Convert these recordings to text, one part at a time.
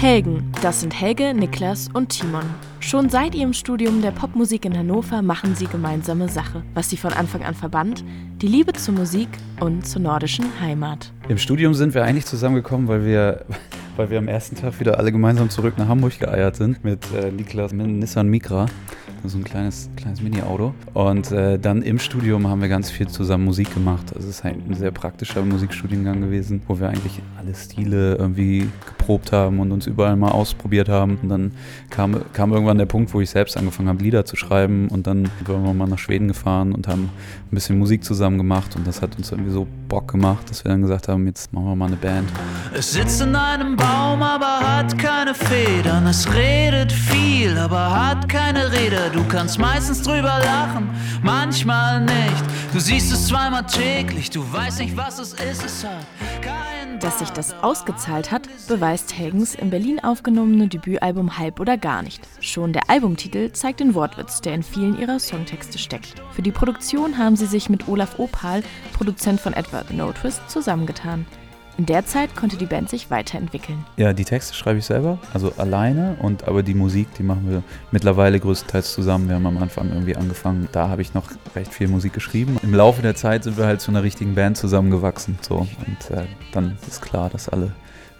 Helgen, das sind Helge, Niklas und Timon. Schon seit ihrem Studium der Popmusik in Hannover machen sie gemeinsame Sache. Was sie von Anfang an verband, die Liebe zur Musik und zur nordischen Heimat. Im Studium sind wir eigentlich zusammengekommen, weil wir, weil wir am ersten Tag wieder alle gemeinsam zurück nach Hamburg geeiert sind mit äh, Niklas mit Nissan Micra so ein kleines, kleines Mini-Auto. Und äh, dann im Studium haben wir ganz viel zusammen Musik gemacht. Das ist halt ein sehr praktischer Musikstudiengang gewesen, wo wir eigentlich alle Stile irgendwie geprobt haben und uns überall mal ausprobiert haben. Und dann kam, kam irgendwann der Punkt, wo ich selbst angefangen habe, Lieder zu schreiben. Und dann sind wir mal nach Schweden gefahren und haben ein bisschen Musik zusammen gemacht. Und das hat uns irgendwie so Bock gemacht, dass wir dann gesagt haben, jetzt machen wir mal eine Band. Es sitzt in einem Baum, aber hat keine Federn. Es redet viel, aber hat keine Rede. Du kannst meistens drüber lachen, manchmal nicht. Du siehst es zweimal täglich, du weißt nicht, was es ist. Es hat kein Dass sich das ausgezahlt hat, beweist Helgens im Berlin aufgenommene Debütalbum Halb oder gar nicht. Schon der Albumtitel zeigt den Wortwitz, der in vielen ihrer Songtexte steckt. Für die Produktion haben sie sich mit Olaf Opal, Produzent von etwa The No Twist, zusammengetan. In der Zeit konnte die Band sich weiterentwickeln. Ja, die Texte schreibe ich selber, also alleine und aber die Musik, die machen wir mittlerweile größtenteils zusammen. Wir haben am Anfang irgendwie angefangen, da habe ich noch recht viel Musik geschrieben. Im Laufe der Zeit sind wir halt zu einer richtigen Band zusammengewachsen so und äh, dann ist klar, dass alle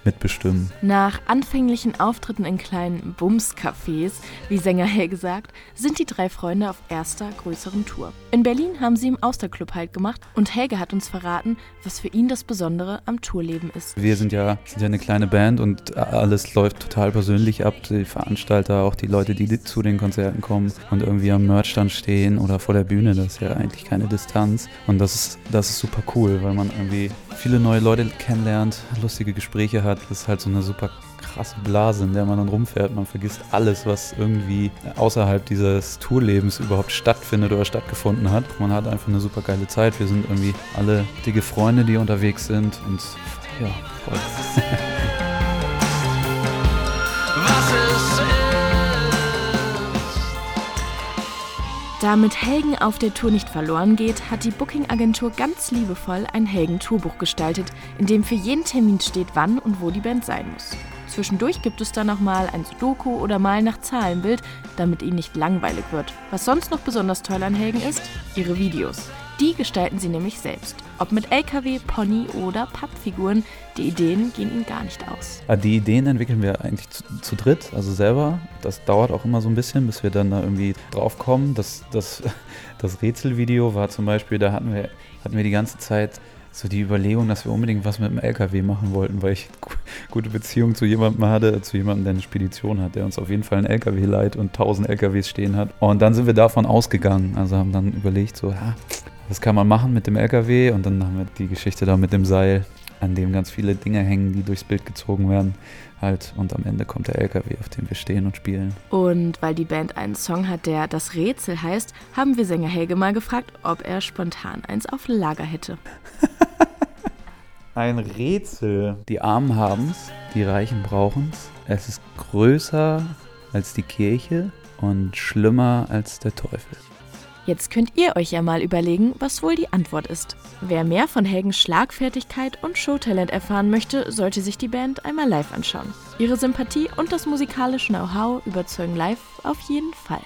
mitbestimmen. Nach anfänglichen Auftritten in kleinen Bums-Cafés, wie Sänger Helge sagt, sind die drei Freunde auf erster größeren Tour. In Berlin haben sie im Austerclub halt gemacht und Helge hat uns verraten, was für ihn das Besondere am Tourleben ist. Wir sind ja, sind ja eine kleine Band und alles läuft total persönlich ab. Die Veranstalter, auch die Leute, die zu den Konzerten kommen und irgendwie am Merchstand stehen oder vor der Bühne, das ist ja eigentlich keine Distanz. Und das ist, das ist super cool, weil man irgendwie viele neue Leute kennenlernt, lustige Gespräche hat. Das ist halt so eine super krasse Blase, in der man dann rumfährt. Man vergisst alles, was irgendwie außerhalb dieses Tourlebens überhaupt stattfindet oder stattgefunden hat. Man hat einfach eine super geile Zeit. Wir sind irgendwie alle dicke Freunde, die unterwegs sind und ja, voll. Damit Helgen auf der Tour nicht verloren geht, hat die Booking-Agentur ganz liebevoll ein Helgen-Tourbuch gestaltet, in dem für jeden Termin steht, wann und wo die Band sein muss. Zwischendurch gibt es dann noch mal ein Sudoku oder mal nach Zahlenbild, damit ihnen nicht langweilig wird. Was sonst noch besonders toll an Helgen ist? Ihre Videos. Die gestalten sie nämlich selbst. Ob mit LKW, Pony oder Pappfiguren, die Ideen gehen ihnen gar nicht aus. Ah, die Ideen entwickeln wir eigentlich zu, zu, dritt, also selber. Das dauert auch immer so ein bisschen, bis wir dann da irgendwie drauf kommen. Das, das, das Rätselvideo war zum Beispiel, da hatten wir, hatten wir die ganze Zeit so die Überlegung, dass wir unbedingt was mit dem LKW machen wollten, weil ich gute Beziehung zu jemandem hatte, zu jemandem, der eine Spedition hat, der uns auf jeden Fall einen LKW leiht und 1000 LKWs stehen hat. Und dann sind wir davon ausgegangen, also haben dann überlegt, so, ja, das kann man machen mit dem LKW und dann haben wir die Geschichte da mit dem Seil, an dem ganz viele Dinge hängen, die durchs Bild gezogen werden. Halt, und am Ende kommt der LKW, auf dem wir stehen und spielen. Und weil die Band einen Song hat, der das Rätsel heißt, haben wir Sänger Helge mal gefragt, ob er spontan eins auf Lager hätte. Ein Rätsel. Die Armen haben's, die Reichen brauchen's. Es ist größer als die Kirche und schlimmer als der Teufel. Jetzt könnt ihr euch ja mal überlegen, was wohl die Antwort ist. Wer mehr von Helgens Schlagfertigkeit und Showtalent erfahren möchte, sollte sich die Band einmal live anschauen. Ihre Sympathie und das musikalische Know-how überzeugen live auf jeden Fall.